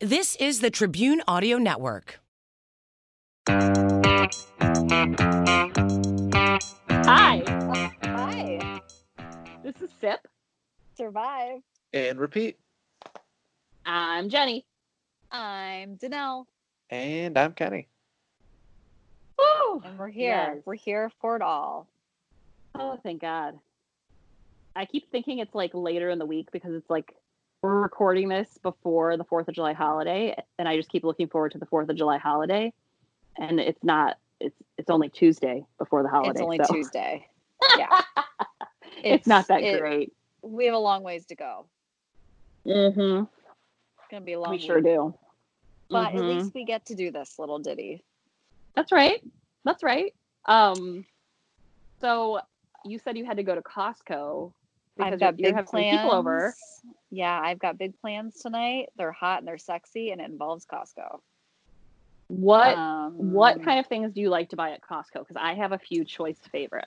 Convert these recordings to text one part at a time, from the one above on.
This is the Tribune Audio Network. Hi, Hi. this is Sip. Survive. And repeat. I'm Jenny. I'm Danelle. And I'm Kenny. Woo! And we're here. Yes. We're here for it all. Oh, thank God. I keep thinking it's like later in the week because it's like we're recording this before the 4th of July holiday. And I just keep looking forward to the 4th of July holiday. And it's not, it's it's only Tuesday before the holiday. it's only so Tuesday. Yeah. it's, not that it- great. We have a long ways to go. Mm-hmm. It's gonna be a long We sure do. But at Mhm. least we get to do this little ditty. That's right. That's right. Um, so you said you had to go to Costco because I've got you're, you're big having plans. people over. Yeah, I've got big plans tonight. They're hot and they're sexy, and it involves Costco. What Um, what kind of things do you like to buy at Costco? Because I have a few choice favorites.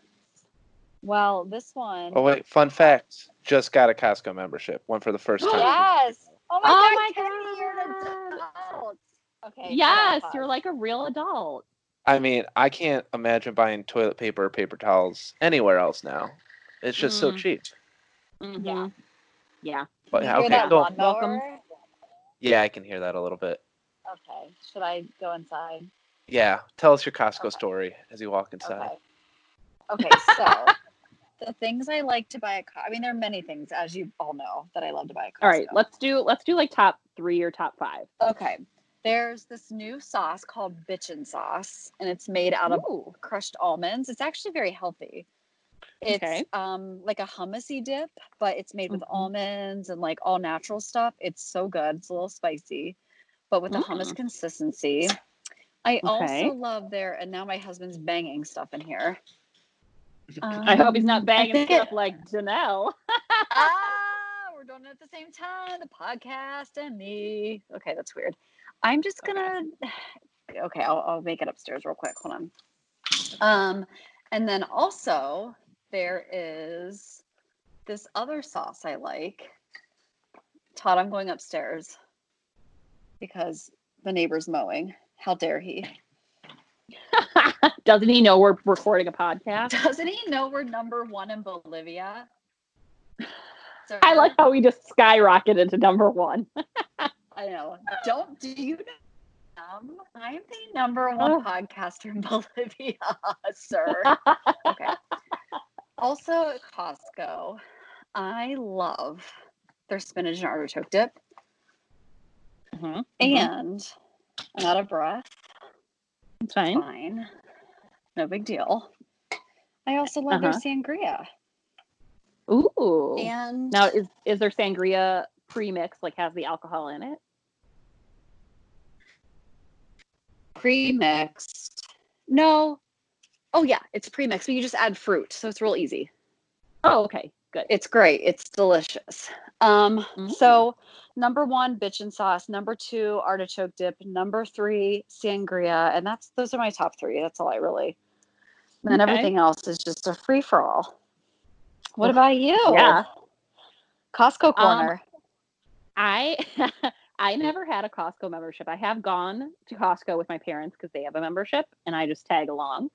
Well, this one. Oh wait, fun fact. Just got a Costco membership. One for the first time. Yes. Oh my Oh God, my Kenny, you're an God. adult. Okay. yes, you're like a real adult. I mean, I can't imagine buying toilet paper or paper towels anywhere else now. It's just so Mm. cheap. Mhm. Yeah. Yeah. But You yeah, hear okay, that go. Welcome. Yeah, I can hear that a little bit. Okay. Should I go inside? Yeah, tell us your Costco Okay. story as you walk inside. Okay. Okay. So the things I like to buy at Costco. I mean, there are many things, as you all know, that I love to buy at Costco. All right, let's do let's do like top three or top five. Okay. There's this new sauce called Bitchin' Sauce, and it's made out of Ooh. crushed almonds. It's actually very healthy. It's Okay. um like a hummusy dip, but it's made with Mhm. almonds and like all natural stuff. It's so good. It's a little spicy, but with a hummus consistency. I Mm. Okay. also love their and now my husband's banging stuff in here. I hope he's Um, not banging stuff it- like Janelle. ah, we're doing it at the same time. The podcast and me. Okay, that's weird. I'm just gonna. Okay, I'll, I'll make it upstairs real quick. Hold on. Um, and then also there is this other sauce I like. Todd, I'm going upstairs because the neighbor's mowing. How dare he? Doesn't he know we're recording a podcast? Doesn't he know we're number one in Bolivia? Sir? I like uh, how we just skyrocketed to number one. I know. Don't do you know? I'm the number one oh. podcaster in Bolivia, sir. Okay. Also at Costco, I love their spinach and artichoke dip. Mhm. And I'm out of breath. It's fine. Fine. No big deal. I also love their Uh-huh. sangria. Ooh. And Now is is there sangria pre-mix like has the alcohol in it? pre-mixed. No. Oh yeah, it's pre-mixed, but you just add fruit, so it's real easy. Oh, okay. Good. It's great. It's delicious. Um, Mm. so number one, bitchin' sauce. Number two, artichoke dip. Number three, sangria, and that's those are my top three. That's all I really. And then Okay. everything else is just a free for all. What about you? Yeah. Costco Um, corner. I I never had a Costco membership. I have gone to Costco with my parents because they have a membership and I just tag along.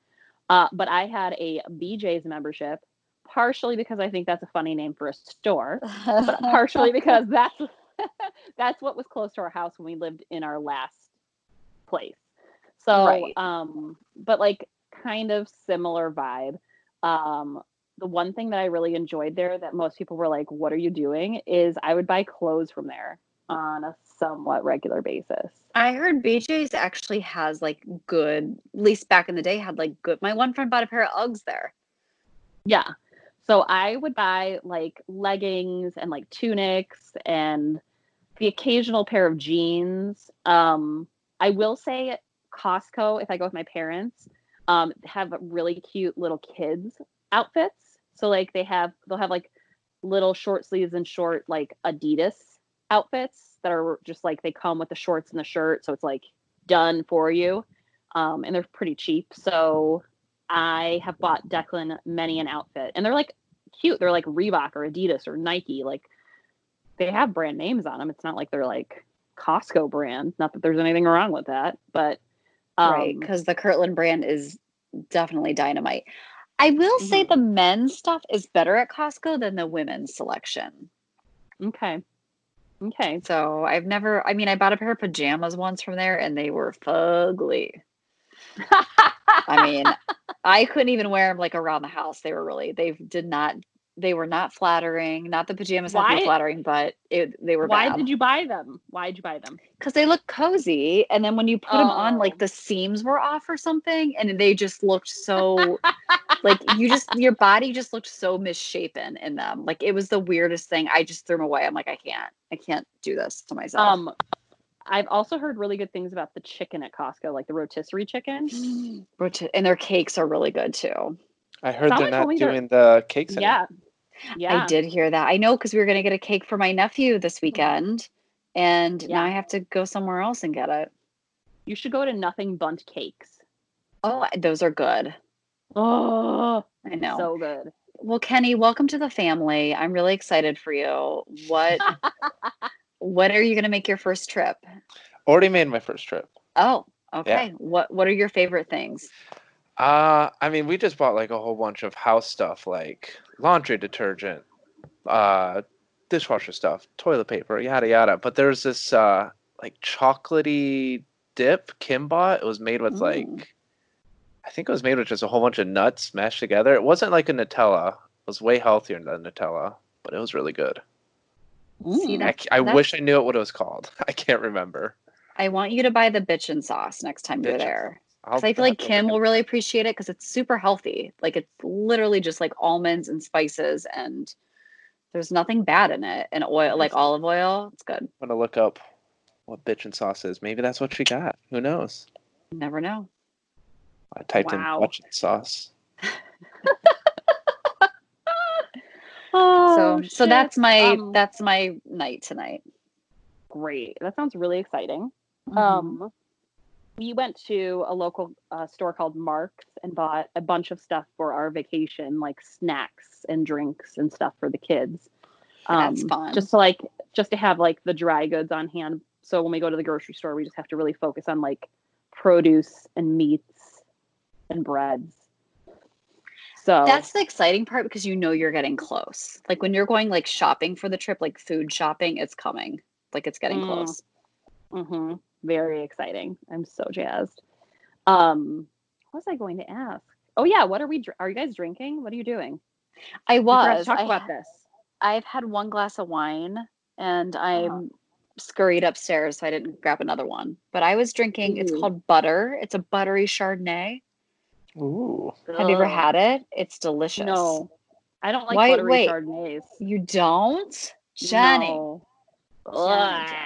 Uh, but I had a BJ's membership, partially because I think that's a funny name for a store, but partially because that's that's what was close to our house when we lived in our last place. So, Right. um, but like kind of similar vibe. Um, the one thing that I really enjoyed there that most people were like, "What are you doing?" is I would buy clothes from there on a somewhat regular basis. I heard BJ's actually has like good, at least back in the day, had like good. My one friend bought a pair of Uggs there. Yeah. So I would buy like leggings and like tunics and the occasional pair of jeans. Um, I will say Costco, if I go with my parents, um, have really cute little kids outfits. So like they have they'll have like little short sleeves and short like Adidas outfits that are just like they come with the shorts and the shirt, so it's like done for you. Um, and they're pretty cheap. So I have bought Declan many an outfit, and they're like cute. They're like Reebok or Adidas or Nike. Like they have brand names on them. It's not like they're like Costco brand. Not that there's anything wrong with that, but um, right, because the Kirkland brand is definitely dynamite. I will say Mhm. the men's stuff is better at Costco than the women's selection. Okay. Okay. So I've never, I mean, I bought a pair of pajamas once from there and they were fugly. I mean, I couldn't even wear them like around the house. They were really, they did not, they were not flattering. Not the pajamas had to Why- be flattering, but it, they were Why bad. did you buy them? Why did you buy them? Because they look cozy. And then when you put them on, Oh. like the seams were off or something and they just looked so, like you just, your body just looked so misshapen in them. Like it was the weirdest thing. I just threw them away. I'm like, I can't, I can't do this to myself. Um, I've also heard really good things about the chicken at Costco, like the rotisserie chicken. Roti- and their cakes are really good too. I heard Someone they're not told me they're- doing the cakes anymore. Yeah. Yeah. I did hear that. I know because we were going to get a cake for my nephew this weekend, and now I have to go somewhere else and get it. You should go to Nothing Bundt Cakes. Oh, those are good. Oh, I know. so good. well, Kenny, welcome to the family. I'm really excited for you. What What are you going to make your first trip? Already made my first trip. Oh, okay. What What are your favorite things? Uh, I mean, we just bought like a whole bunch of house stuff, like laundry detergent, uh, dishwasher stuff, toilet paper, yada yada. But there's this uh, like chocolatey dip Kim bought. It was made with Mm. like, I think it was made with just a whole bunch of nuts mashed together. It wasn't like a Nutella. It was way healthier than Nutella, but it was really good. See. I, that- that's- wish I knew what it was called. I can't remember. I want you to buy the bitchin' sauce next time you're there. I'll Because I feel like Kim will really appreciate it because it's super healthy. Like it's literally just like almonds and spices, and there's nothing bad in it. And oil, like olive oil, it's good. I'm gonna look up what bitchin' sauce is. Maybe that's what she got. Who knows? You never know. I typed Wow. in bitchin' sauce. Oh, so so that's my Um, that's my night tonight. great. That sounds really exciting. Mhm. Um, we went to a local uh, store called Mark's and bought a bunch of stuff for our vacation, like snacks and drinks and stuff for the kids. That's Um, fun. Just to like, just to have like the dry goods on hand. So when we go to the grocery store, we just have to really focus on like produce and meats and breads. So That's the exciting part because you know you're getting close. Like when you're going like shopping for the trip, like food shopping, it's coming. Like it's getting Mm. close. hmm Very exciting. I'm so jazzed. Um, what was I going to ask? Oh yeah, what are we? dr- Are you guys drinking? What are you doing? I We forgot to was. talk I about ha- this. I've had one glass of wine and Uh-huh. I'm scurried upstairs, so I didn't grab another one. But I was drinking, it's called Butter. It's a buttery Chardonnay. Ooh. Have you ever had it? It's delicious. No, I don't like Why- buttery wait. Chardonnays. You don't? Jenny. No. Ugh. Jenny.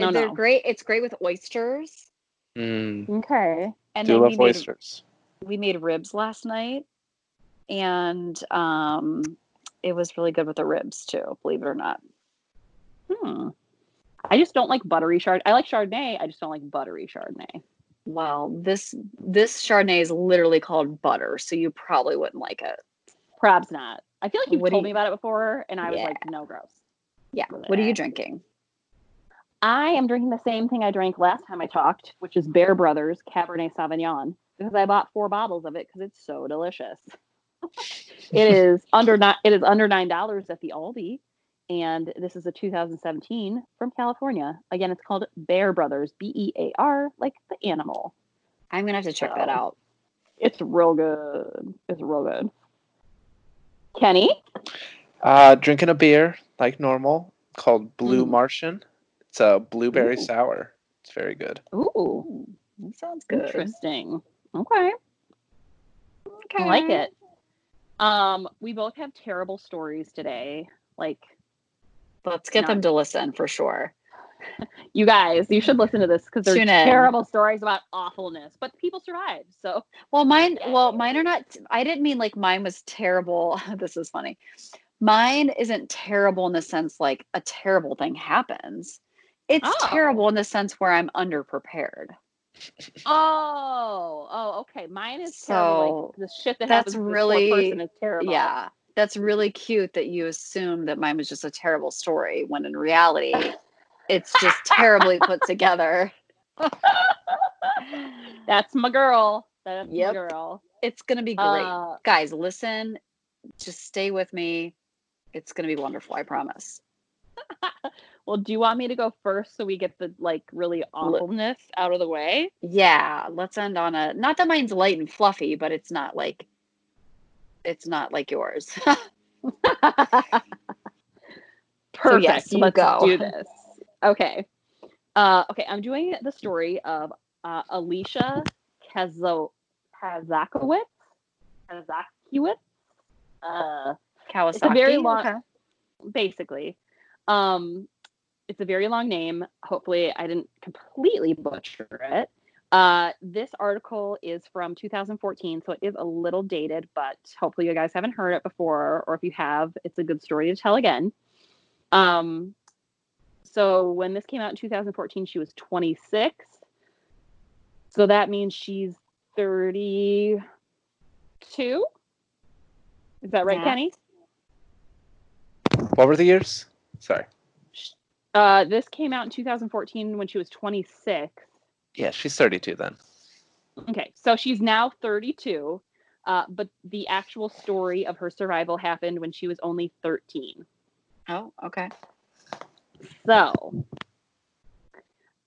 No, they're no. great. It's great with oysters. Mm. Okay. And Do then love we made, oysters. we made ribs last night. And um it was really good with the ribs too, believe it or not. Hmm. I just don't like buttery chard. I like Chardonnay. I just don't like buttery Chardonnay. Well, this this Chardonnay is literally called butter, so you probably wouldn't like it. Perhaps not. I feel like you've What do told you- me about it before, and I was like, no, gross. Yeah. What are you drinking? I am drinking the same thing I drank last time I talked, which is Bear Brothers Cabernet Sauvignon, because I bought four bottles of it because it's so delicious. it is under not it is under nine dollars at the Aldi, and this is a 2017 from California. Again, it's called Bear Brothers, B E A R, like the animal. I'm gonna have to check that out. It's real good. It's real good. Kenny, Uh, drinking a beer like normal called Blue Mm. Martian. It's a blueberry Ooh. sour. It's very good. ooh, Ooh, that sounds good. interesting. Okay. Okay. I like it. Um, we both have terrible stories today. Like Let's get them to listen for sure. you guys, you should listen to this because they're terrible stories about awfulness, but people survived. So Well, mine. Well, mine are not. I didn't mean like mine was terrible. this is funny. Mine isn't terrible in the sense like a terrible thing happens. It's Oh. terrible in the sense where I'm underprepared. oh, oh, okay. Mine is terrible. So, Like the shit that that's happens really- person is terrible. Yeah, that's really cute that you assume that mine was just a terrible story when in reality, It's just terribly put together. That's my girl. That's Yep. my girl. It's gonna be great. Uh, Guys, listen. Just stay with me. It's gonna be wonderful, I promise. well, do you want me to go first so we get the like really awfulness out of the way? Yeah, let's end on a not that mine's light and fluffy, but it's not like it's not like yours. Perfect. yes, you Let's go. do this. Okay. Uh, okay, I'm doing the story of uh, Alicia Kazo Kazakowicz. Kazakowicz. Uh, Kawasaki. very long- okay. basically. Um, it's a very long name. Hopefully, I didn't completely butcher it. Uh, this article is from 2014, so it is a little dated, but hopefully, you guys haven't heard it before, or if you have, it's a good story to tell again. Um, so, when this came out in 2014, she was 26. So, that means she's 32. Is that right, Yeah. Kenny? What were the years? Sorry. Uh, this came out in 2014 when she was 26. Yeah, she's 32 then. Okay, so she's now 32, uh, but the actual story of her survival happened when she was only 13. Oh, okay. So,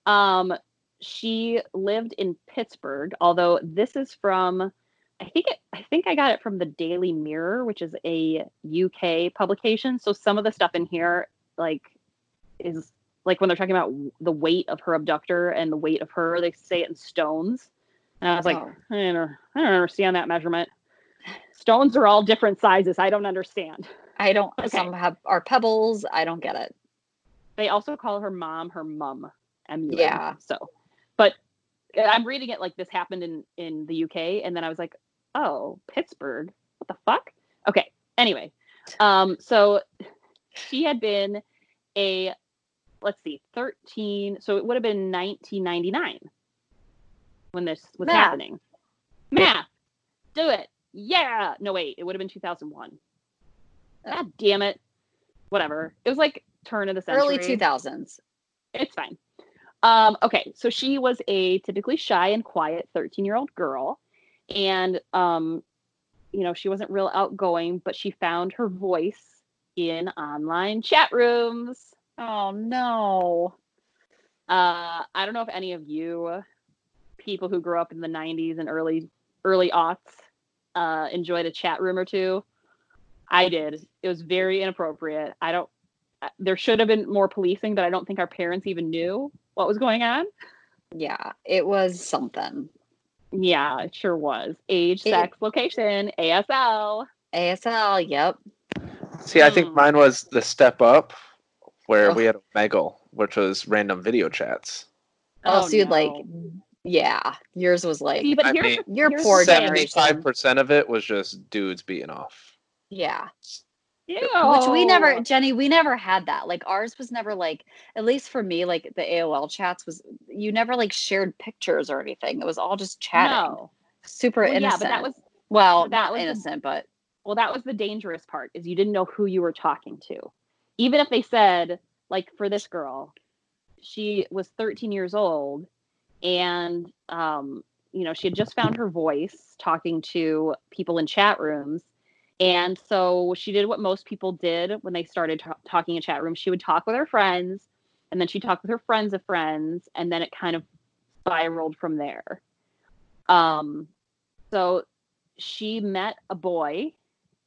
um, she lived in Pittsburgh. Although this is from, I think it, I think I got it from the Daily Mirror, which is a UK publication. So some of the stuff in here, like, is like when they're talking about the weight of her abductor and the weight of her, they say it in stones. And I was like, Oh. I don't, I don't understand that measurement. Stones are all different sizes. I don't understand. I don't Okay. some have are pebbles. I don't get it. They also call her mom her mum. M-U-M. Yeah. So, but I'm reading it like this happened in in the UK, and then I was like, oh, Pittsburgh. What the fuck? Okay. Anyway, um, so she had been a let's see, 13. So it would have been 1999 when this was Math. happening. Math. Do it. Yeah. No, wait. It would have been 2001. God damn it. Whatever. It was like turn of the century. Early two thousands. It's fine. Um, okay, so she was a typically shy and quiet 13 year old girl. And, um, you know, she wasn't real outgoing, but she found her voice in online chat rooms. Oh no. Uh, I don't know if any of you people who grew up in the 90s and early early aughts uh, enjoyed a chat room or two. I did. It was very inappropriate. I don't. There should have been more policing, but I don't think our parents even knew what was going on. Yeah, it was something. Yeah, it sure was. Age, It- sex, location, ASL. ASL, yep. See, I think Hmm. mine was the step up where Oh. we had Omegle, which was random video chats. Oh, so you'd like yeah. Yours was like See, but I here's mean, your poor the thing. generation. Seventy-five percent of it was just dudes beating off. yeah. Ew. Which we never Jenny, we never had that. Like ours was never like at least for me, like the AOL chats was you never like shared pictures or anything. It was all just chatting. No. Super Well, yeah, but that was well, that not was the- innocent, but well, that was the dangerous part is you didn't know who you were talking to. Even if they said, like for this girl, she was 13 years old and um, you know, she had just found her voice talking to people in chat rooms. And so she did what most people did when they started ta- talking in chat rooms. She would talk with her friends, and then she talked with her friends of friends, and then it kind of spiraled from there. Um, so she met a boy,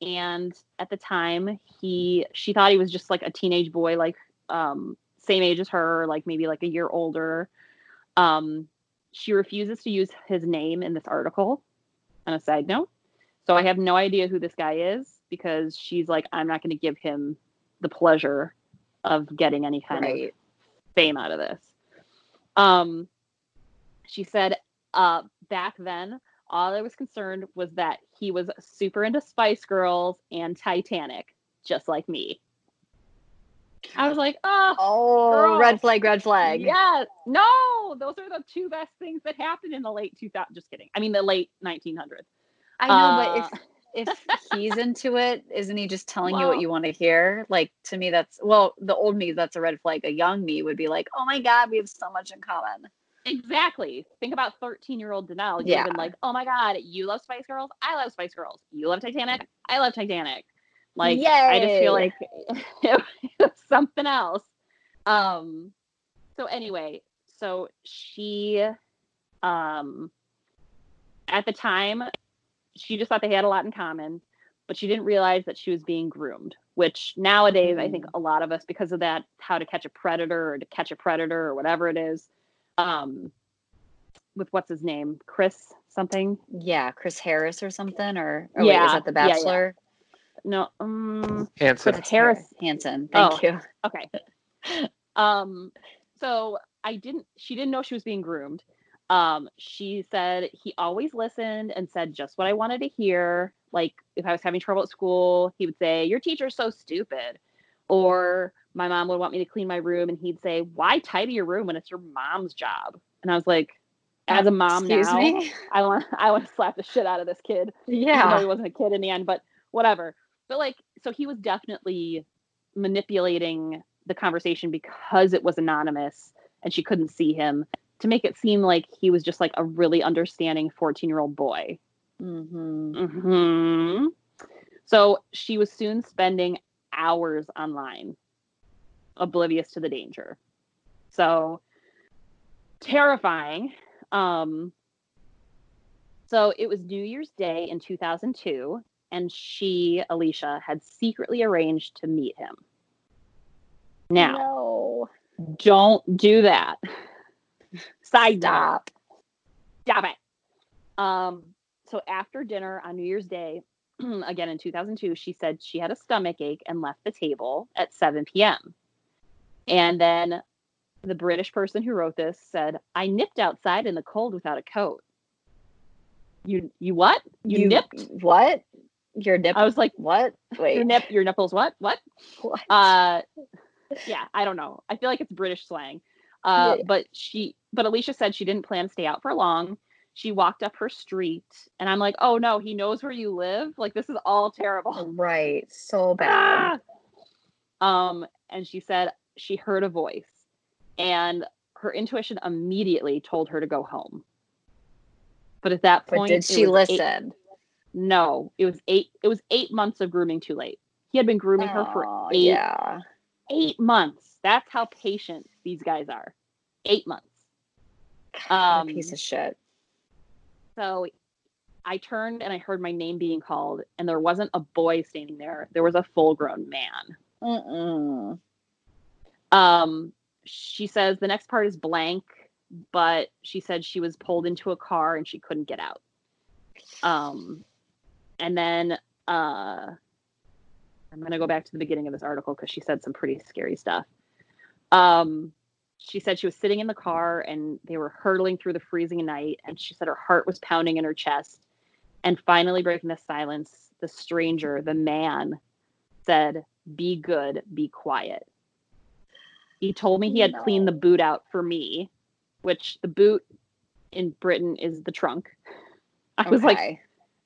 and at the time, he she thought he was just like a teenage boy, like um, same age as her, like maybe like a year older. Um, she refuses to use his name in this article. On a side note, so I have no idea who this guy is because she's like, I'm not going to give him the pleasure of getting any kind of fame out of this. Um, she said, uh, back then, all I was concerned was that he was super into Spice Girls and Titanic, just like me. I was like, oh, Oh, Girl. red flag, red flag. yeah, no, those are the two best things that happened in the late 2000. Just kidding. I mean, the late 1900s. I know, Uh, but if if he's into it, isn't he just telling you what you want to hear? Like to me, that's well, the old me, that's a red flag. A young me would be like, oh my god, we have so much in common. Exactly. Think about 13 year old Danelle. You've Yeah. been like, oh my God, you love Spice Girls. I love Spice Girls. You love Titanic. I love Titanic. Like, I just feel like it was something else. Um, so anyway, so she, um, at the time, she just thought they had a lot in common, but she didn't realize that she was being groomed. Which nowadays, I think a lot of us, because of that, how to catch a predator or to catch a predator or whatever it is, um, with what's his name, Chris something. Yeah, Chris Harris or something, or oh, wait, is Yeah, that The yeah, yeah. Bachelor? No, um, Hansen. Chris Harris. Hansen. Thank Oh. you. Okay. um, so I didn't. She didn't know she was being groomed. Um, she said he always listened and said just what I wanted to hear. Like if I was having trouble at school, he would say, "Your teacher's so stupid," or my mom would want me to clean my room, and he'd say, "Why tidy your room when it's your mom's job?" And I was like, as a mom Excuse now, me? I want I want to slap the shit out of this kid. Yeah. he wasn't a kid in the end, but whatever. But like, so he was definitely manipulating the conversation because it was anonymous and she couldn't see him to make it seem like he was just like a really understanding 14 year old boy. hmm hmm So she was soon spending hours online, oblivious to the danger. So terrifying. Um, so it was New Year's Day in 2002, and she, Alicia, had secretly arranged to meet him. Now, no. don't do that. Side Stop. stop it. Um, so after dinner on New Year's Day, again in 2002, she said she had a stomach ache and left the table at 7 p.m. And then the British person who wrote this said, "I nipped outside in the cold without a coat." You you what? You, nipped? What? Your nip? I was like, what? Wait. your nip, your nipples. What? What? What? Uh, yeah, I don't know. I feel like it's British slang. Uh, Yeah. but she, but Alicia said she didn't plan to stay out for long. She walked up her street, and I'm like, oh no, he knows where you live. Like this is all terrible. right. So bad. Ah! Um, and she said she heard a voice, and her intuition immediately told her to go home. But at that But point, did she was eight- listen? no, it was eight. It was eight months of grooming too late. He had been grooming her for Oh, eight yeah. eight months. That's how patient these guys are. Eight months. Um, a piece of shit. So I turned and I heard my name being called, and there wasn't a boy standing there. There was a full grown man. Mm-mm. Um, she says the next part is blank, but she said she was pulled into a car and she couldn't get out. Um, and then uh, I'm going to go back to the beginning of this article because she said some pretty scary stuff. Um, she said she was sitting in the car and they were hurtling through the freezing night, and she said her heart was pounding in her chest. And finally, breaking the silence, the stranger, the man, said, Be good, be quiet. He told me he had cleaned the boot out for me, which the boot in Britain is the trunk. I was like, Okay.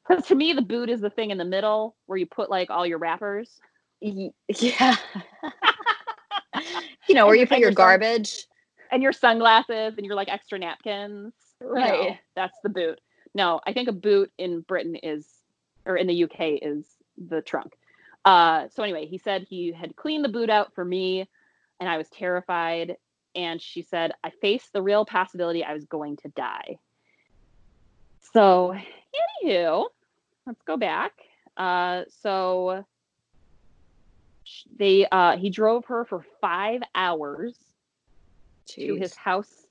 because to me, the boot is the thing in the middle where you put like all your wrappers. Yeah. you know, where And- you put your your sun- garbage. and your sunglasses and your like extra napkins. you know, Right. that's the boot. No, I think a boot in Britain is, or in the UK is the trunk. Uh, so anyway, he said he had cleaned the boot out for me, and I was terrified. And she said I faced the real possibility I was going to die. So, anywho, let's go back. Uh, so they uh, he drove her for five hours to his house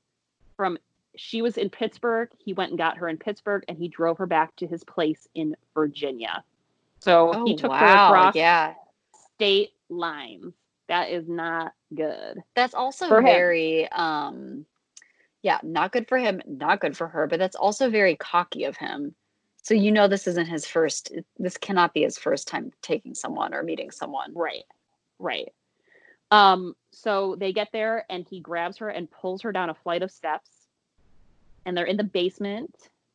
from she was in Pittsburgh. He went and got her in Pittsburgh and he drove her back to his place in Virginia. So Oh, he took her across Yeah. state lines. That is not good. That's also For him. very um yeah, not good for him, not good for her, but that's also very cocky of him. So you know this isn't his first this cannot be his first time taking someone or meeting someone. Right. Right. Um, so they get there and he grabs her and pulls her down a flight of steps. And they're in the basement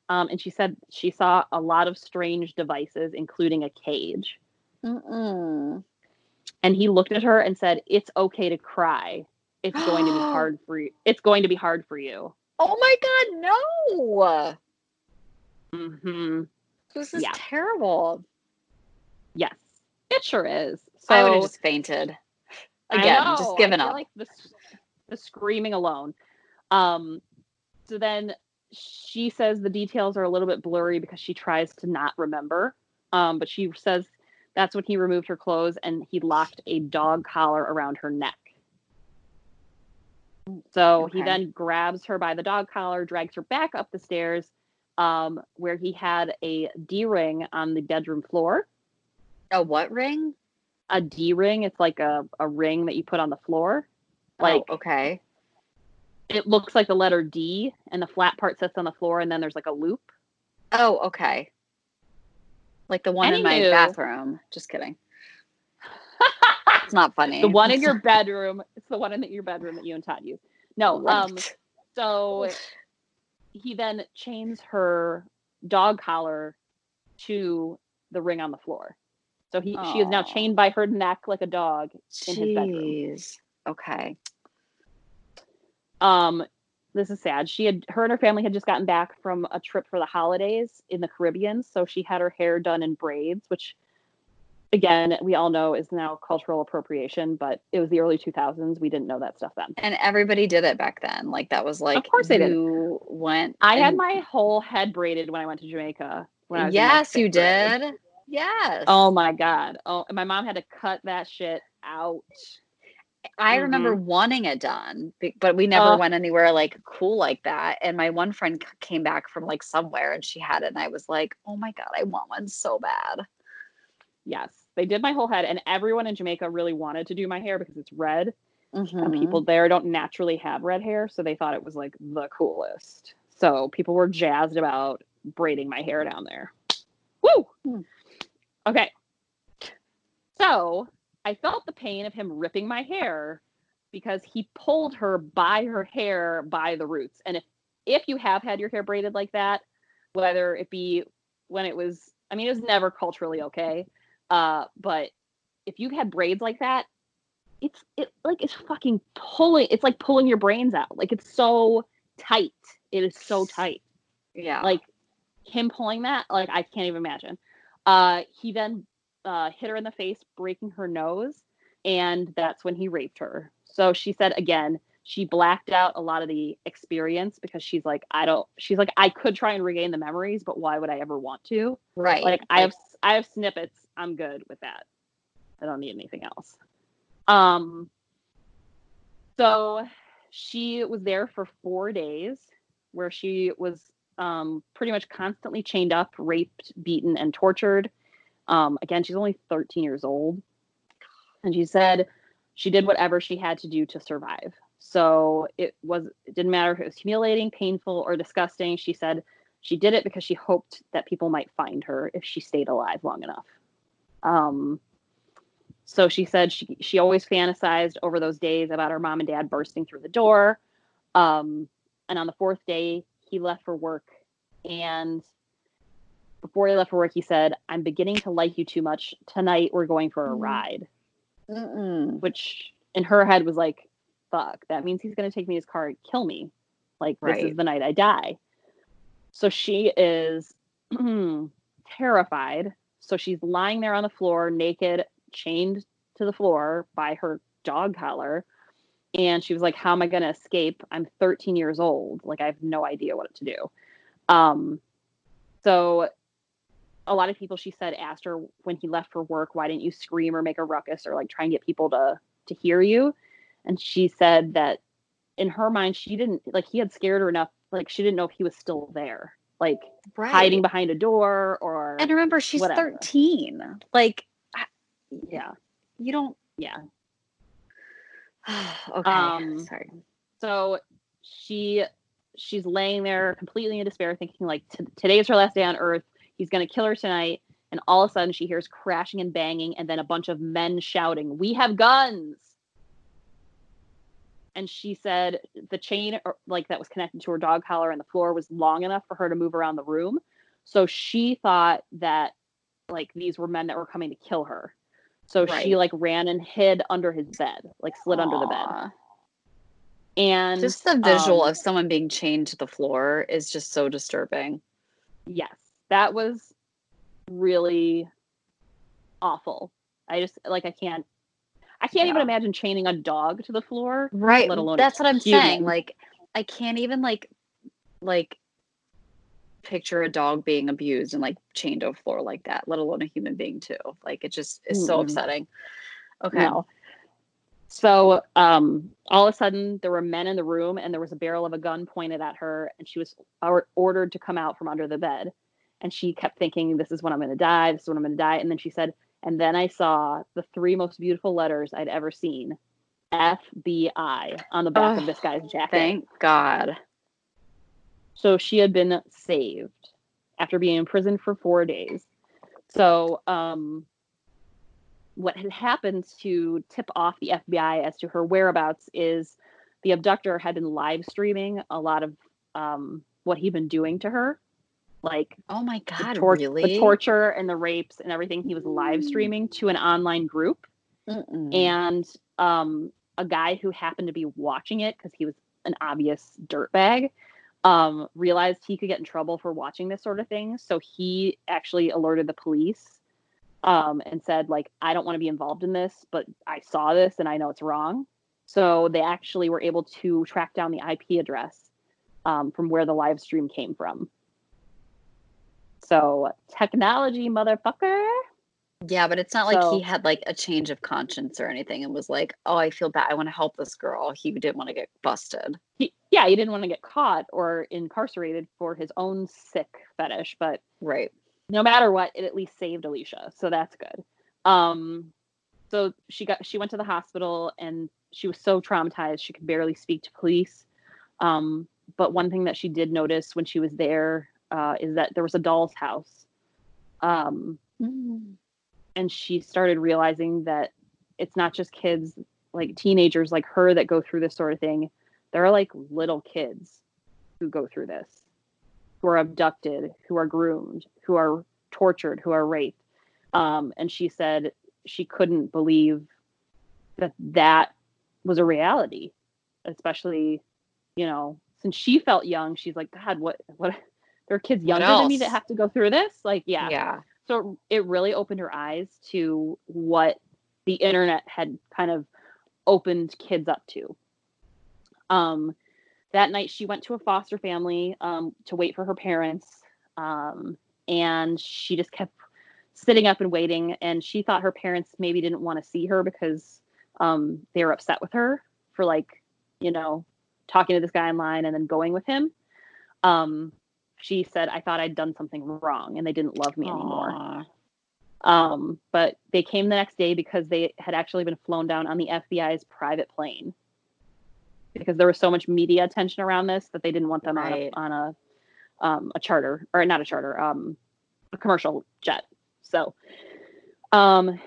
Um, and she said she saw a lot of strange devices, including a cage. Mm-mm. And he looked at her and said, "It's okay to cry. It's going to be hard for you. It's going to be hard for you." Oh my god, no! hmm This is Yeah. terrible. Yes, it sure is. So I would have just fainted. Again, just given up. Like the, the screaming alone. Um, so then she says the details are a little bit blurry because she tries to not remember. Um, but she says that's when he removed her clothes and he locked a dog collar around her neck. So he then grabs her by the dog collar, drags her back up the stairs, um, where he had a D ring on the bedroom floor. A what ring? A D ring, it's like a, a ring that you put on the floor. Like oh, okay. it looks like the letter D, and the flat part sits on the floor, and then there's like a loop. Oh, okay. Like the one in my bathroom. Just kidding. It's not funny. the one in your bedroom. It's the one in your bedroom that you and Todd use. No, um, so he then chains her dog collar to the ring on the floor. So he she is now chained by her neck like a dog in his bedroom. Okay. Um, this is sad. She had her and her family had just gotten back from a trip for the holidays in the Caribbean, so she had her hair done in braids, which again we all know is now cultural appropriation, but it was the early 2000s. We didn't know that stuff then. And everybody did it back then. Like that was like Of course they did. went I had my whole head braided when I went to Jamaica. When I was Yes, you did. Yes. Oh my god! Oh, my mom had to cut that shit out. I remember wanting it done, but we never Ugh. went anywhere like cool like that. And my one friend came back from like somewhere and she had it, and I was like, "Oh my god, I want one so bad." Yes, they did my whole head, and everyone in Jamaica really wanted to do my hair because it's red. and Mhm. people there don't naturally have red hair, so they thought it was like the coolest. So people were jazzed about braiding my hair down there. Woo! Hmm. Okay. So I felt the pain of him ripping my hair because he pulled her by her hair by the roots. And if if you have had your hair braided like that, whether it be when it was I mean it was never culturally okay. Uh, but if you had braids like that, it's it like it's fucking pulling it's like pulling your brains out like it's so tight it is so tight Yeah. like him pulling that like i can't even imagine uh he then uh hit her in the face breaking her nose and that's when he raped her so she said again she blacked out a lot of the experience because she's like i don't she's like i could try and regain the memories but why would i ever want to right. like I have I have snippets. I'm good with that. I don't need anything else. Um so she was there for 4 days where she was um pretty much constantly chained up, raped, beaten and tortured. Um again, she's only 13 years old. And she said she did whatever she had to do to survive. So it was it didn't matter if it was humiliating, painful or disgusting. She said she did it because she hoped that people might find her if she stayed alive long enough. Um, so she said she she always fantasized over those days about her mom and dad bursting through the door. Um, and on the fourth day, he left for work, and before he left for work, he said, "I'm beginning to like you too much. Tonight we're going for a Mm. ride." Mm-mm. Which in her head was like, "Fuck, that means he's gonna take me in his car and kill me. Like this is the night I die." So she is terrified. So she's lying there on the floor, naked, chained to the floor by her dog collar. And she was like, How am I going to escape? I'm 13 years old. Like, I have no idea what to do. Um, so a lot of people, she said, asked her when he left for work, Why didn't you scream or make a ruckus or like try and get people to, to hear you? And she said that in her mind, she didn't like he had scared her enough. Like, she didn't know if he was still there. Like, Right. hiding behind a door or And remember, she's whatever. 13. Like, yeah you don't. yeah okay. Um, Sorry. so she she's laying there completely in despair thinking like "T- is her last day on earth he's going to kill her tonight and all of a sudden she hears crashing and banging and then a bunch of men shouting we have guns and she said the chain or, like that was connected to her dog collar and the floor was long enough for her to move around the room. So she thought that like these were men that were coming to kill her. So she like ran and hid under his bed, like slid under the bed. And Just the visual um, of someone being chained to the floor is just so disturbing. yes, that was really awful. I just like I can't I can't even imagine chaining a dog to the floor. Right. let alone a That's what I'm human. saying. Like I can't even like like picture a dog being abused and like chained to a floor like that, let alone a human being too. Like it just is so Mm-mm. upsetting. Okay. No. So um, all of a sudden, there were men in the room, and there was a barrel of a gun pointed at her, and she was or- ordered to come out from under the bed. And she kept thinking, "This is when I'm going to die. This is when I'm going to die." And then she said, "And then I saw the three most beautiful letters I'd ever seen, FBI, on the back Oh, of this guy's jacket." Thank God. So she had been saved after being in prison for four days. So, um, what had happened to tip off the FBI as to her whereabouts is the abductor had been live streaming a lot of um, what he'd been doing to her, like Oh my the, God, tor- really? the torture and the rapes and everything. He was live streaming to an online group Mm-mm. and um, a guy who happened to be watching it because he was an obvious dirtbag um, realized he could get in trouble for watching this sort of thing. So he actually alerted the police um, and said, like, I don't want to be involved in this, but I saw this and I know it's wrong. So they actually were able to track down the IP address um, from where the live stream came from. So technology, motherfucker. Yeah, but it's not like he had like a change of conscience or anything and was like, oh, I feel bad. I want to help this girl. He didn't want to get busted. he, yeah, he didn't want to get caught or incarcerated for his own sick fetish, but Right. no matter what, it at least saved Alicia, so that's good. Um, so she got she went to the hospital and she was so traumatized she could barely speak to police. Um, but one thing that she did notice when she was there uh, is that there was a doll's house. Um, and she started realizing that it's not just kids like teenagers like her that go through this sort of thing there are like little kids who go through this who are abducted who are groomed who are tortured who are raped um, and she said she couldn't believe that that was a reality especially you know since she felt young she's like god what what there are kids younger than me that have to go through this? Like yeah. Yeah. so it really opened her eyes to what the internet had kind of opened kids up to. Um that night she went to a foster family um to wait for her parents um and she just kept sitting up and waiting and she thought her parents maybe didn't want to see her because um they were upset with her for like you know talking to this guy online and then going with him. Um she said i thought i'd done something wrong and they didn't love me anymore um, but they came the next day because they had actually been flown down on the FBI's private plane because there was so much media attention around this that they didn't want them Right. on a on a um, a charter or not a charter um, a commercial jet. So um,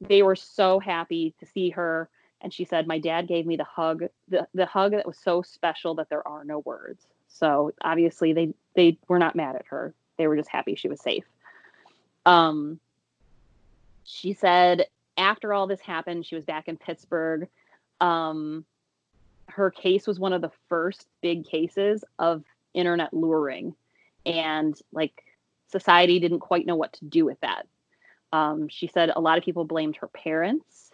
they were so happy to see her, and she said, "My dad gave me the hug, the the hug that was so special that there are no words." So obviously they they were not mad at her; they were just happy she was safe. Um, she said after all this happened, she was back in Pittsburgh. Um, her case was one of the first big cases of internet luring, and like society didn't quite know what to do with that. Um, she said a lot of people blamed her parents,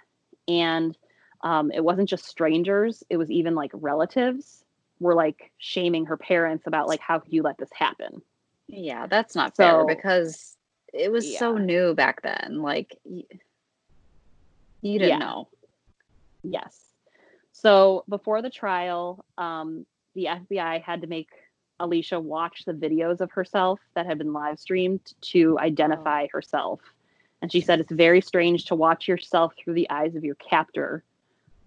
and um, it wasn't just strangers; it was even like relatives were like shaming her parents about like how could you let this happen? Yeah, that's not fair because it was so new back then. Like, you didn't Yeah. know. Yes. So before the trial, um, the FBI had to make Alicia watch the videos of herself that had been live streamed to identify herself. And she said it's very strange to watch yourself through the eyes of your captor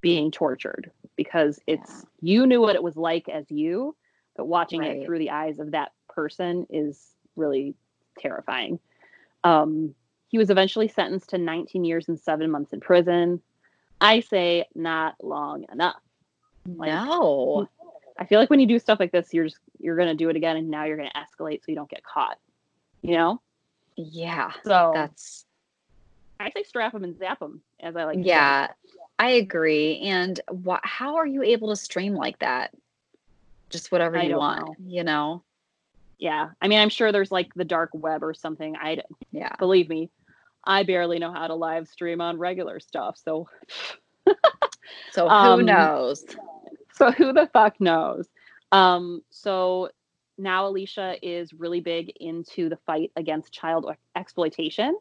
being tortured because it's you knew what it was like as you, but watching Right. it through the eyes of that person is really terrifying. Um, he was eventually sentenced to 19 years and seven months in prison. I say not long enough. Like, no. I feel like when you do stuff like this, you're just you're gonna do it again, and now you're gonna escalate so you don't get caught. You know. Yeah. So That's I say strap them and zap them, as I like. to say. I agree. And wha how are you able to stream like that? Just whatever I you want, know. you know? Yeah. I mean, I'm sure there's like the dark web or something. I Yeah. believe me, I barely know how to live stream on regular stuff. So So who Um, knows? so who the fuck knows? Um, so now Alicia is really big into the fight against child exploitation,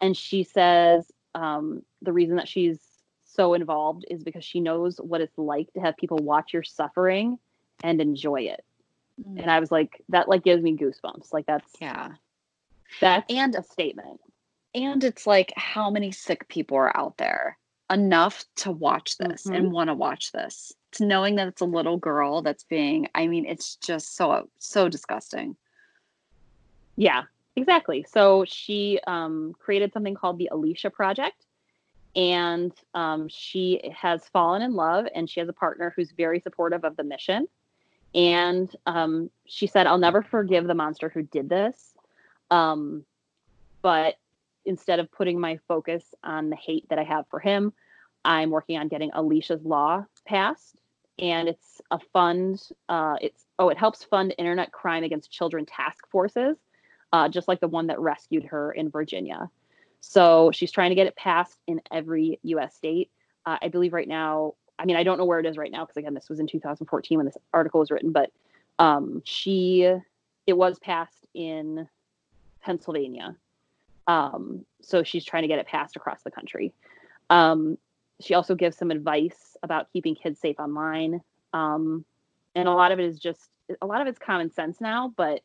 and she says um, the reason that she's so involved is because she knows what it's like to have people watch your suffering and enjoy it. And I was like, that like gives me goosebumps. Like that's Yeah. that's And a statement. and it's like how many sick people are out there enough to watch this Mhm. and want to watch this. It's knowing that it's a little girl that's being I mean, it's just so so disgusting. Yeah, exactly. So she um, created something called the Alicia Project, and um, she has fallen in love, and she has a partner who's very supportive of the mission. And um, she said, "I'll never forgive the monster who did this, um, but instead of putting my focus on the hate that I have for him, I'm working on getting Alicia's law passed." And it's a fund. Uh, it's oh, it helps fund internet crime against children task forces uh, just like the one that rescued her in Virginia. So she's trying to get it passed in every U.S. state. Uh, I believe right now. I mean, I don't know where it is right now because again, this was in 2014 when this article was written. But um, she, it was passed in Pennsylvania. Um, so she's trying to get it passed across the country. Um, she also gives some advice about keeping kids safe online. Um, and a lot of it is just a lot of it's common sense now, but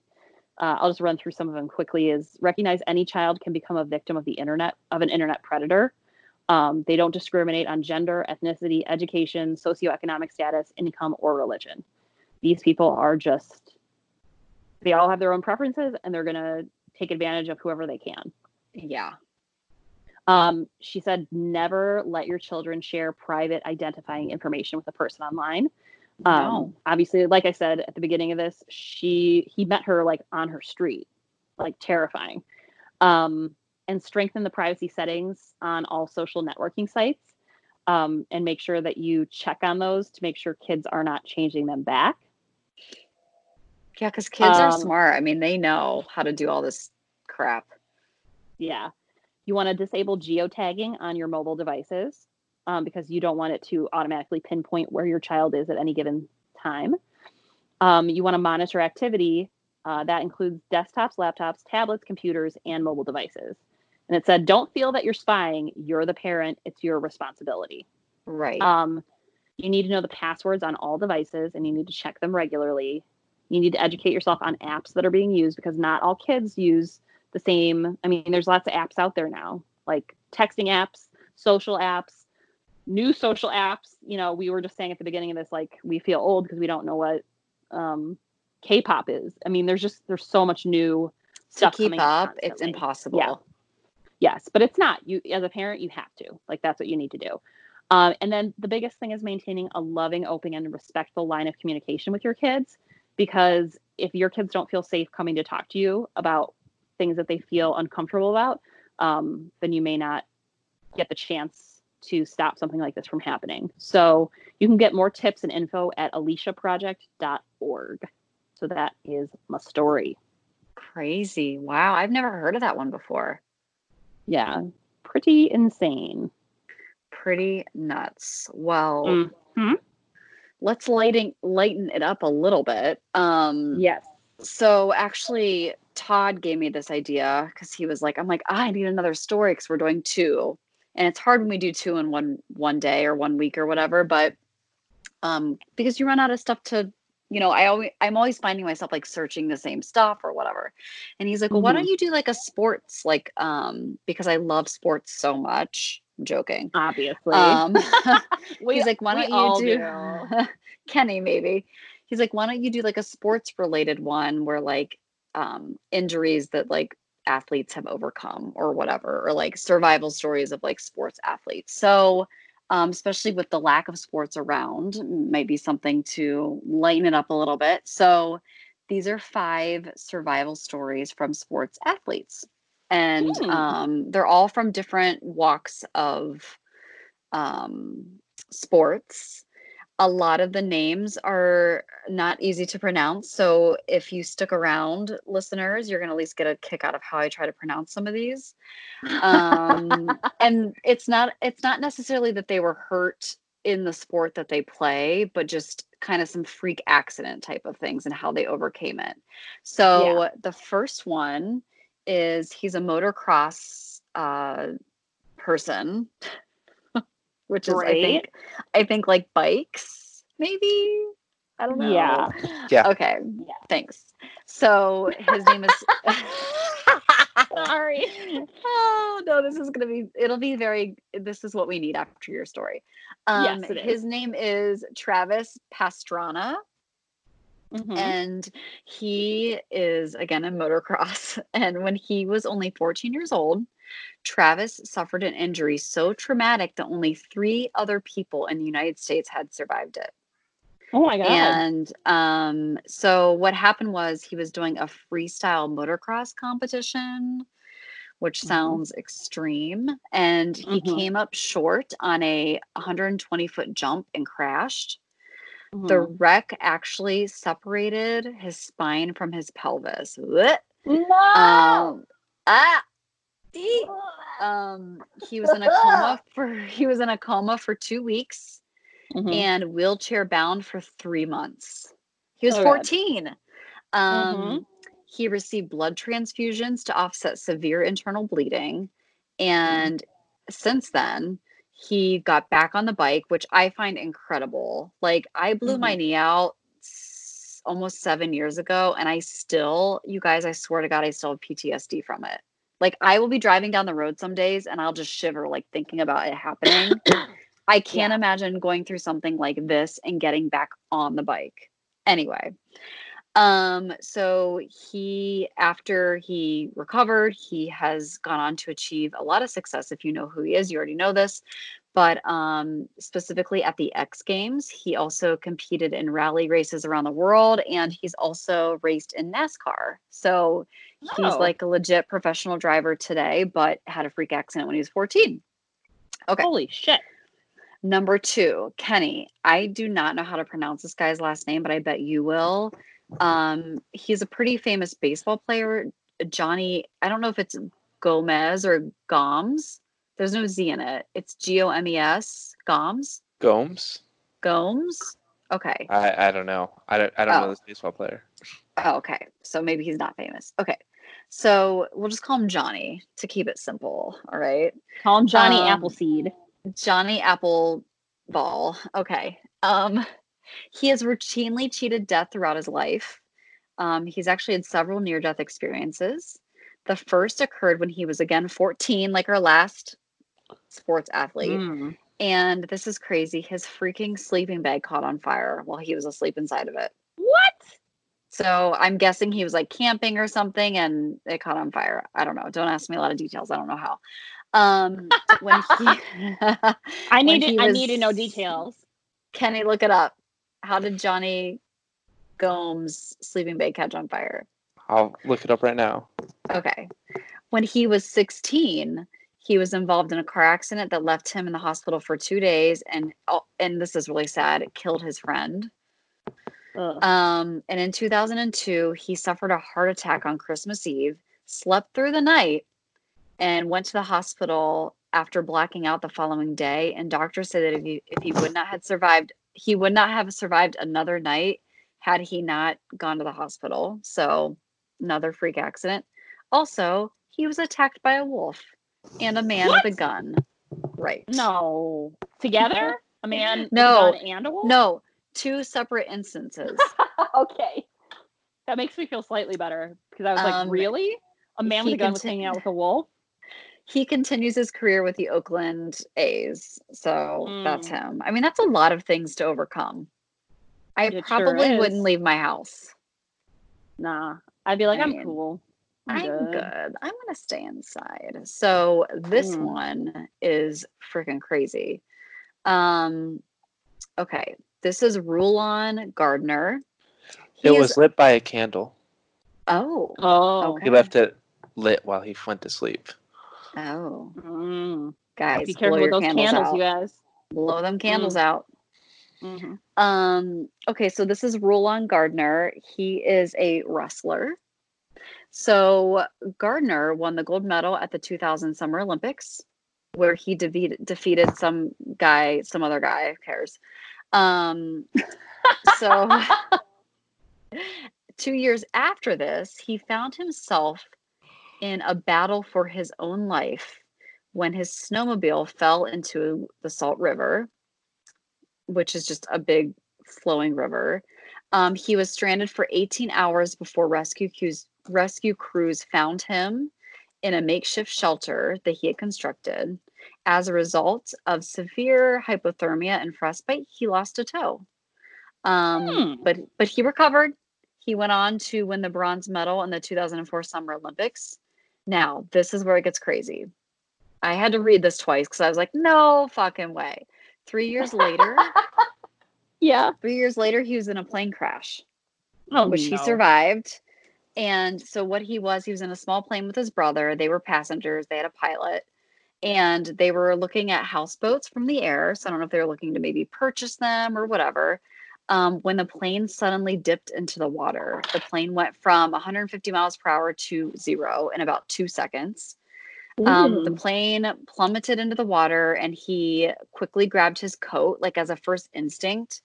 uh, I'll just run through some of them quickly. Is recognize any child can become a victim of the internet of an internet predator. Um, they don't discriminate on gender, ethnicity, education, socioeconomic status, income, or religion. These people are just they all have their own preferences and they're gonna take advantage of whoever they can. Yeah. Um, she said, never let your children share private identifying information with a person online. Um, obviously, like I said at the beginning of this, she he met her like on her street, like terrifying. Um, and strengthen the privacy settings on all social networking sites, um, and make sure that you check on those to make sure kids are not changing them back. Yeah, because kids are Um, smart. I mean, they know how to do all this crap. Yeah. You want to disable geotagging on your mobile devices um, because you don't want it to automatically pinpoint where your child is at any given time. Um, you want to monitor activity. Uh, that includes desktops, laptops, tablets, computers, and mobile devices. And it said, don't feel that you're spying. You're the parent. It's your responsibility. Right. Um, you need to know the passwords on all devices and you need to check them regularly. You need to educate yourself on apps that are being used because not all kids use the same. I mean, there's lots of apps out there now, like texting apps, social apps, new social apps. You know, we were just saying at the beginning of this, like, we feel old because we don't know what um, K pop is. I mean, there's just, there's so much new to stuff keep coming up, it's impossible. Yes, but it's not. You as a parent, you have to. Like that's what you need to do. Um, and then the biggest thing is maintaining a loving, open, and respectful line of communication with your kids. Because if your kids don't feel safe coming to talk to you about things that they feel uncomfortable about, um, then you may not get the chance to stop something like this from happening. So you can get more tips and info at aliciaproject.org. So that is my story. Crazy. Wow. I've never heard of that one before. Yeah, pretty insane. Pretty nuts. Well, Mhm. let's lighting lighten it up a little bit. Um Yes. so actually Todd gave me this idea because he was like, I'm like, I need another story because we're doing two. And it's hard when we do two in one one day or one week or whatever, but um because you run out of stuff to you know, I always I'm always finding myself like searching the same stuff or whatever. And he's like, Well, why don't you do like a sports like um because I love sports so much. I'm joking. obviously. Um We- he's like, why don't you do, Kenny maybe? He's like, why don't you do like a sports related one where like um injuries that like athletes have overcome or whatever, or like survival stories of like sports athletes. So um, especially with the lack of sports around. Might be something to lighten it up a little bit. So these are five survival stories from sports athletes, and Hmm. um, they're all from different walks of um, sports. A lot of the names are not easy to pronounce. So if you stick around, listeners, you're going to at least get a kick out of how I try to pronounce some of these. Um, and it's not it's not necessarily that they were hurt in the sport that they play, but just kind of some freak accident type of things and how they overcame it. So the first one is he's a motocross uh, person, which is I think I think like bikes, maybe. I don't know. Yeah. Yeah. Okay. Yeah. Thanks. So his name is. Sorry. oh no, this is gonna be. It'll be very. This is what we need after your story. Um, Yes, it is. his name is Travis Pastrana, Mhm. and he is again in motocross. And when he was only 14 years old, Travis suffered an injury so traumatic that only three other people in the United States had survived it. oh my god. And um, so what happened was he was doing a freestyle motocross competition, which Mhm. sounds extreme. And he Mhm. came up short on a 120 foot jump and crashed. Mhm. The wreck actually separated his spine from his pelvis. No. Um, ah. um, he was in a coma for he was in a coma for two weeks Mhm. and wheelchair bound for three months. He was Oh, God. 14. Um, He received blood transfusions to offset severe internal bleeding. And since then, he got back on the bike, which I find incredible. Like, I blew my knee out almost seven years ago, and I still, you guys, I swear to God, I still have PTSD from it. Like, I will be driving down the road some days and I'll just shiver, like, thinking about it happening. I can't Yeah. imagine going through something like this and getting back on the bike. Anyway, um, so he, after he recovered, he has gone on to achieve a lot of success. If you know who he is, you already know this. But um, specifically at the X Games, he also competed in rally races around the world, and he's also raced in NASCAR. So he's Oh. like a legit professional driver today, but had a freak accident when he was 14. okay. Holy shit. Number two, Kenny. I do not know how to pronounce this guy's last name, but I bet you will. Um, he's a pretty famous baseball player, Johnny. I don't know if it's Gomez or Gomes. There's no Z in it. It's G O M E S. Gomes. Gomes? Gomes. Okay. I, I don't know. I don't I don't Oh. know this baseball player. Oh, okay. So maybe he's not famous. Okay. So we'll just call him Johnny to keep it simple. All right. Call him Johnny Um, Appleseed. Johnny Apple Ball. Okay. Um, he has routinely cheated death throughout his life. Um, he's actually had several near death experiences. The first occurred when he was again 14, like our last sports athlete. Mm. And this is crazy. His freaking sleeping bag caught on fire while he was asleep inside of it. What? So I'm guessing he was like camping or something and it caught on fire. I don't know. Don't ask me a lot of details. I don't know how. Um, when he, I when need he to, I need to know details. Kenny, look it up. How did Jonny Gomes sleeping bag catch on fire? I'll look it up right now. Okay. When he was 16, he was involved in a car accident that left him in the hospital for two days, and oh, and this is really sad. It killed his friend. Ugh. Um, and in 2002, he suffered a heart attack on Christmas Eve, slept through the night, and went to the hospital after blacking out the following day. And doctors said that if he if he would not have survived, he would not have survived another night had he not gone to the hospital. So another freak accident. Also, he was attacked by a wolf and a man with a gun. Right. no. Together? A man with a No. gun and a wolf? No, two separate instances. okay. That makes me feel slightly better because I was like, Um, really? A man with a gun was hanging out with a wolf? he continues his career with the Oakland A's. So that's Mm. him. I mean, that's a lot of things to overcome. I It probably is. wouldn't leave my house. Nah. I'd be like, I I'm mean, cool. I'm good." good. I'm going to stay inside. So this Mm. one is freaking crazy. Um, okay, this is Rulon Gardner. He it is- was lit by a candle. oh Oh. Okay. He left it lit while he went to sleep. oh Mm. guys, Be blow careful with those candles, candles, out. you guys. Blow them candles out. hmm Um, okay, so this is Roland Gardner. He is a wrestler. So Gardner won the gold medal at the 2000 Summer Olympics, where he defeated defeated some guy, some other guy. Who cares? Um, so two years after this, he found himself in a battle for his own life when his snowmobile fell into the Salt River, which is just a big flowing river. Um, he was stranded for 18 hours before rescue crews, rescue crews found him in a makeshift shelter that he had constructed. As a result of severe hypothermia and frostbite, he lost a toe. Um, Hmm. But but he recovered. He went on to win the bronze medal in the 2004 Summer Olympics. Now, this is where it gets crazy. I had to read this twice because I was like, no fucking way. Three years later, Yeah. three years later, he was in a plane crash, Oh, which he survived. And so, what he was, he was in a small plane with his brother. They were passengers, they had a pilot, and they were looking at houseboats from the air. So, I don't know if they were looking to maybe purchase them or whatever. Um, when the plane suddenly dipped into the water, the plane went from 150 miles per hour to zero in about two seconds. Um, the plane plummeted into the water and he quickly grabbed his coat, like as a first instinct.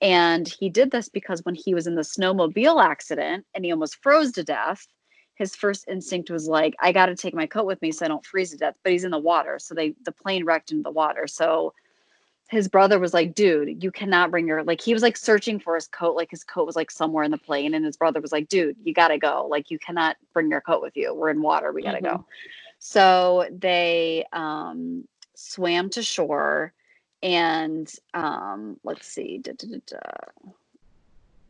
And he did this because when he was in the snowmobile accident and he almost froze to death, his first instinct was like, I got to take my coat with me so I don't freeze to death. But he's in the water. So they, the plane wrecked into the water. So his brother was like, dude, you cannot bring your, like, he was like searching for his coat. Like his coat was like somewhere in the plane. And his brother was like, dude, you got to go. Like, you cannot bring your coat with you. We're in water. We got to go. So they um, swam to shore and um, let's see. da, da, da.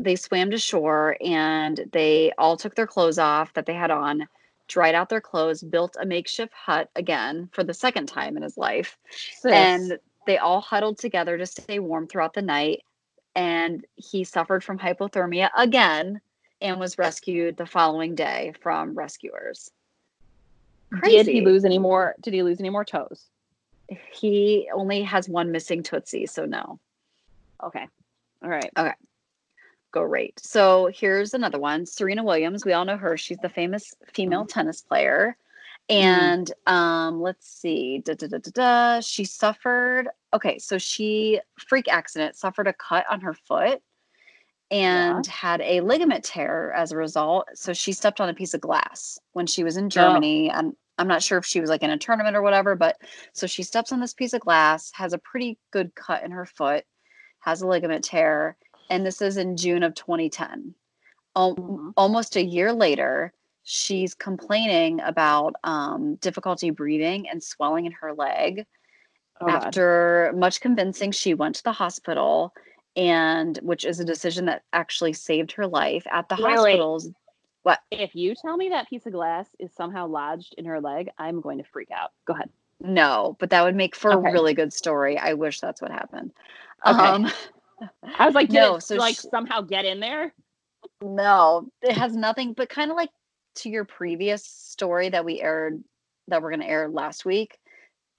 They swam to shore and they all took their clothes off that they had on, dried out their clothes, built a makeshift hut again for the second time in his life. Sis. And they all huddled together to stay warm throughout the night. And he suffered from hypothermia again and was rescued the following day from rescuers. did he lose any more? Did he lose any more toes? He only has one missing Tootsie, so no. Okay. All right. Great. So here's another one. Serena Williams. We all know her. She's the famous female tennis player. And um, let's see. Da, da, da, da, da. She suffered. Okay, so she freak accident suffered a cut on her foot and had a ligament tear as a result. So she stepped on a piece of glass when she was in Germany. And I'm not sure if she was like in a tournament or whatever, but so she steps on this piece of glass, has a pretty good cut in her foot, has a ligament tear, and this is in June of 2010. Al- Mhm. Almost a year later, she's complaining about um, difficulty breathing and swelling in her leg. Oh, God. After much convincing, she went to the hospital, and which is a decision that actually saved her life. At the wait. hospitals, If you tell me that piece of glass is somehow lodged in her leg, I'm going to freak out. Go ahead. no, but that would make for Okay. a really good story. I wish that's what happened. Okay. Um, I was like, No, so like sh- somehow get in there? No, it has nothing, but kind of like to your previous story that we aired, that we're going to air last week,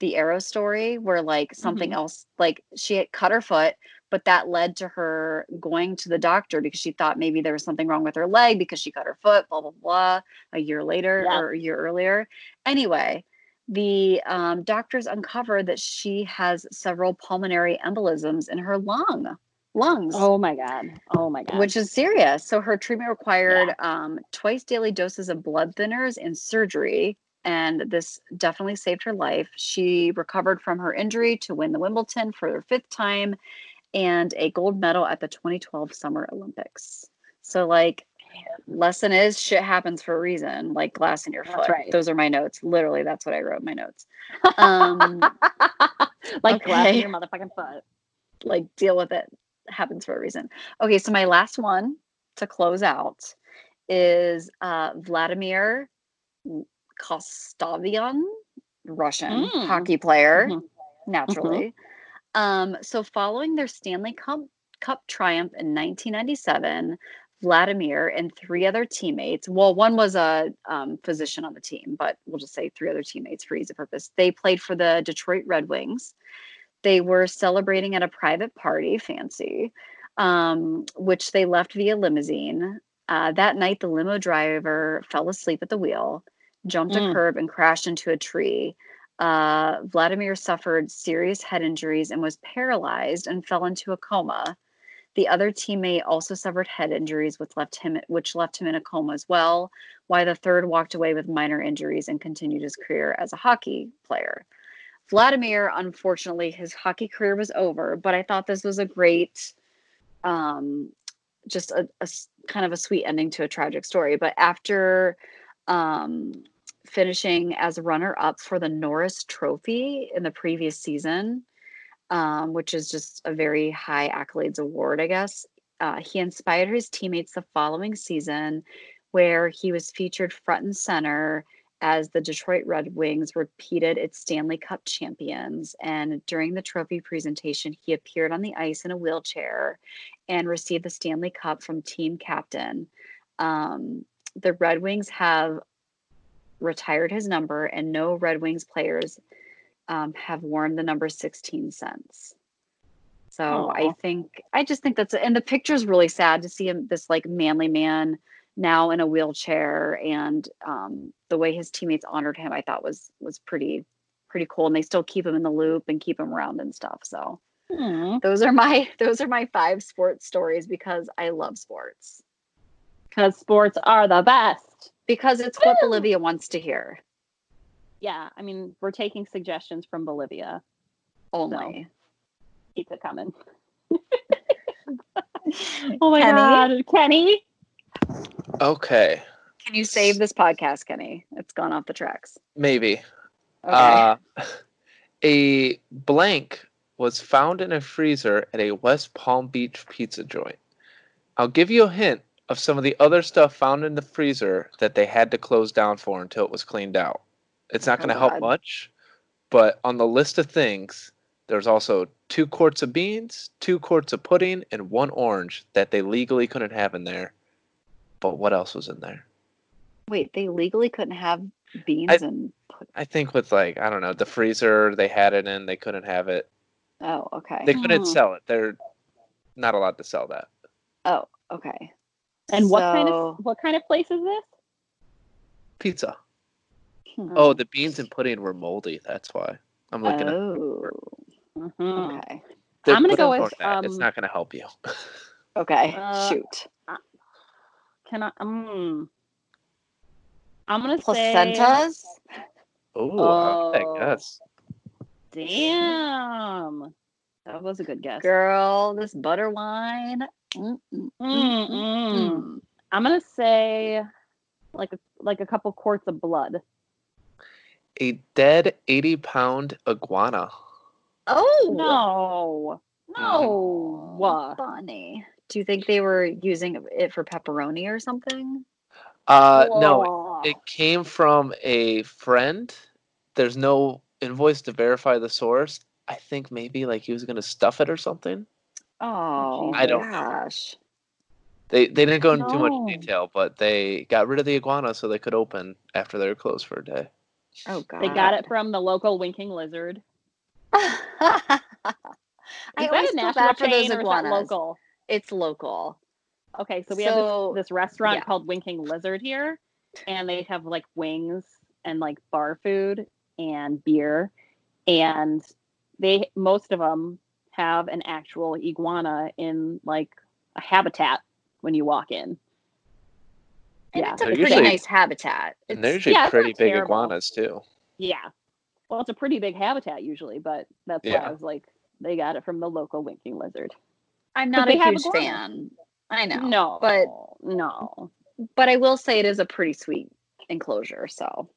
the arrow story, where like something else, like she had cut her foot, but that led to her going to the doctor because she thought maybe there was something wrong with her leg because she cut her foot, blah, blah, blah, a year later Yeah. or a year earlier. Anyway, the um, doctors uncovered that she has several pulmonary embolisms in her lung, lungs Oh my god. Oh my god. which is serious. So her treatment required um, twice daily doses of blood thinners and surgery. And this definitely saved her life. She recovered from her injury to win the Wimbledon for her fifth time and a gold medal at the 2012 Summer Olympics. So, like, lesson is shit happens for a reason, like glass in your That's foot. right. Those are my notes. Literally, that's what I wrote in my notes. Um, like glass in your motherfucking foot. like deal with it happens for a reason okay so my last one to close out is uh vladimir Kostovian, russian Mm. hockey player Mhm. naturally Um, so following their Stanley Cup, Cup triumph in 1997, Vladimir and three other teammates, well, one was a um, physician on the team, but we'll just say three other teammates for ease of purpose. They played for the Detroit Red Wings. They were celebrating at a private party, fancy, um, which they left via limousine. Uh, that night, the limo driver fell asleep at the wheel, jumped a Mm. curb, and crashed into a tree. Uh, Vladimir suffered serious head injuries and was paralyzed and fell into a coma. The other teammate also suffered head injuries, which left him which left him in a coma as well. While the third walked away with minor injuries and continued his career as a hockey player. Vladimir, unfortunately, his hockey career was over, but I thought this was a great, um, just a kind of a sweet ending to a tragic story. But after um, finishing as runner up for the Norris Trophy in the previous season, um, which is just a very high accolades award, I guess. Uh, he inspired his teammates the following season, where he was featured front and center as the Detroit Red Wings repeated its Stanley Cup champions. And during the trophy presentation, he appeared on the ice in a wheelchair and received the Stanley Cup from team captain. Um, the Red Wings have retired his number, and no Red Wings players um, have worn the number 16 since. So I think I just think that's and the picture is really sad to see him this like manly man now in a wheelchair and um, the way his teammates honored him I thought was was pretty pretty cool and they still keep him in the loop and keep him around and stuff. So those are my those are my five sports stories because I love sports. Because sports are the best. Because it's what Woo! Bolivia wants to hear Yeah, I mean, we're taking suggestions from Bolivia. only. Keep it coming. oh my Kenny? god, Kenny. Okay, Can you save this podcast, Kenny? It's gone off the tracks. maybe. Okay. Uh, a blank was found in a freezer at a West Palm Beach pizza joint. I'll give you a hint of some of the other stuff found in the freezer that they had to close down for until it was cleaned out. It's not Oh, going to help much, but on the list of things, there's also two quarts of beans, two quarts of pudding, and one orange that they legally couldn't have in there. But what else was in there? Wait, they legally couldn't have beans and put I think with like I don't know the freezer they had it in, they couldn't have it. oh, okay. They couldn't Hmm. sell it. They're not allowed to sell that. oh, okay. And what kind of what kind of place is this? Pizza. Hmm. Oh, the beans and pudding were moldy. That's why I'm looking at. Oh, Mhm. okay. They're- I'm gonna go with, that. It's um, not going to help you. Okay. Uh, Shoot. Can I? Um, I'm gonna say. Placentas? Oh, I guess. Damn, that was a good guess. Girl, this butter wine. Mm, mm, mm, Mm, mm. I'm gonna say like a like a couple quarts of blood. A dead 80 pound iguana. Oh No, no. Funny. Do you think they were using it for pepperoni or something? Uh, no, it came from a friend. There's no invoice to verify the source. I think maybe like he was going to stuff it or something. Oh, I don't know. gosh. They they didn't go into too much detail, but they got rid of the iguana so they could open after they were closed for a day. Oh god. They got it from the local winking lizard. I Is always that a national bad for those chain or is that local? It's local. Okay, so we So, have this, this restaurant yeah. called Winking Lizard here, and they have like wings and like bar food and beer, and they most of them have an actual iguana in like a habitat when you walk in. And Yeah. it's a They're pretty usually- nice habitat. And they're usually yeah, pretty big terrible. iguanas too. Yeah, well, it's a pretty big habitat usually, but that's why I was like, they got it from the local Winking Lizard. I'm not a huge fan. I know. No, but no, but I will say it is a pretty sweet enclosure. So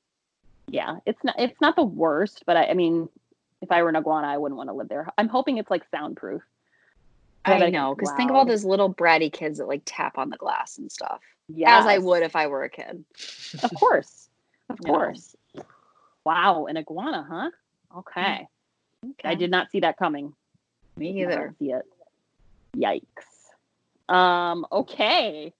yeah, it's not it's not the worst, but I, I mean, if I were an iguana, I wouldn't want to live there. I'm hoping it's like soundproof. I I know because think of all those little bratty kids that like tap on the glass and stuff. Yeah, As I would if I were a kid. Of course, of Yeah. course. Wow, an iguana, huh? Okay, okay. I did not see that coming. Me either. see it. Yikes. Um, okay.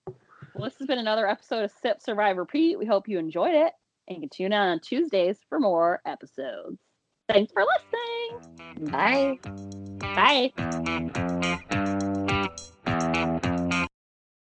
Well, this has been another episode of Sip Survive Repeat. We hope you enjoyed it and you can tune in on Tuesdays for more episodes. Thanks for listening. Bye. Bye.